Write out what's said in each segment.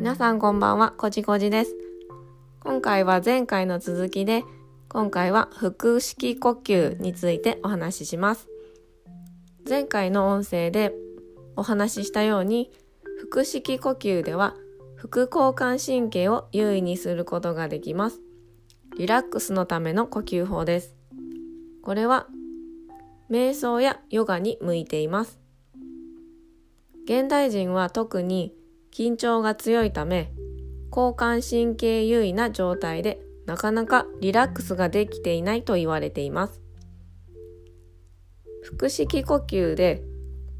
皆さんこんばんは、こじこじです。今回は前回の続きで、今回は腹式呼吸についてお話しします。前回の音声でお話ししたように、腹式呼吸では副交感神経を優位にすることができます。リラックスのための呼吸法です。これは瞑想やヨガに向いています。現代人は特に緊張が強いため、交感神経優位な状態でなかなかリラックスができていないと言われています。腹式呼吸で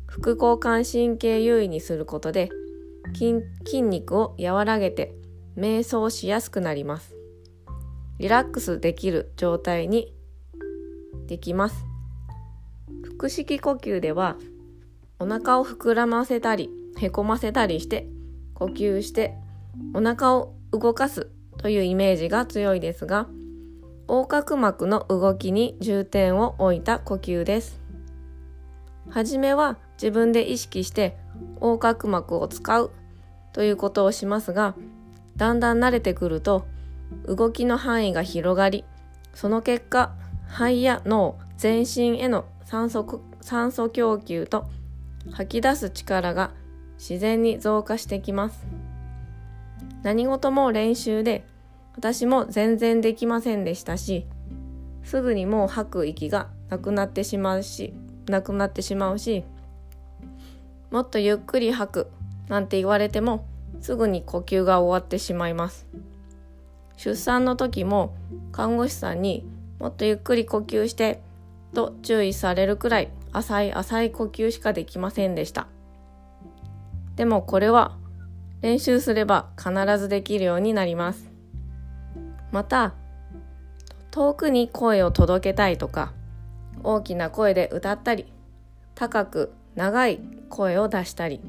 副交感神経優位にすることで筋肉を和らげて瞑想しやすくなります。リラックスできる状態にできます。腹式呼吸ではお腹を膨らませたりへこませたりして呼吸してお腹を動かすというイメージが強いですが横隔膜の動きに重点を置いた呼吸です。はじめは自分で意識して横隔膜を使うということをしますがだんだん慣れてくると動きの範囲が広がりその結果肺や脳全身への酸素酸素供給と吐き出す力が自然に増加してきます。何事も練習で私も全然できませんでしたし、すぐにもう吐く息がなくなってしまうし、なくなってしまうし、もっとゆっくり吐くなんて言われてもすぐに呼吸が終わってしまいます。出産の時も看護師さんにもっとゆっくり呼吸してと注意されるくらい浅い浅い呼吸しかできませんでした。でもこれは練習すれば必ずできるようになります。また、遠くに声を届けたいとか、大きな声で歌ったり、高く長い声を出したり、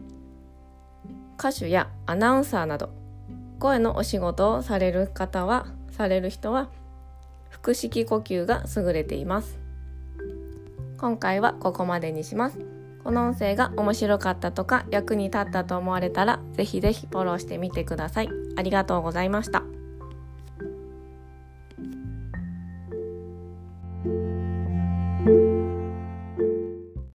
歌手やアナウンサーなど、声のお仕事をされる方は、される人は、腹式呼吸が優れています。今回はここまでにします。この音声が面白かったとか役に立ったと思われたら、ぜひぜひフォローしてみてください。ありがとうございました。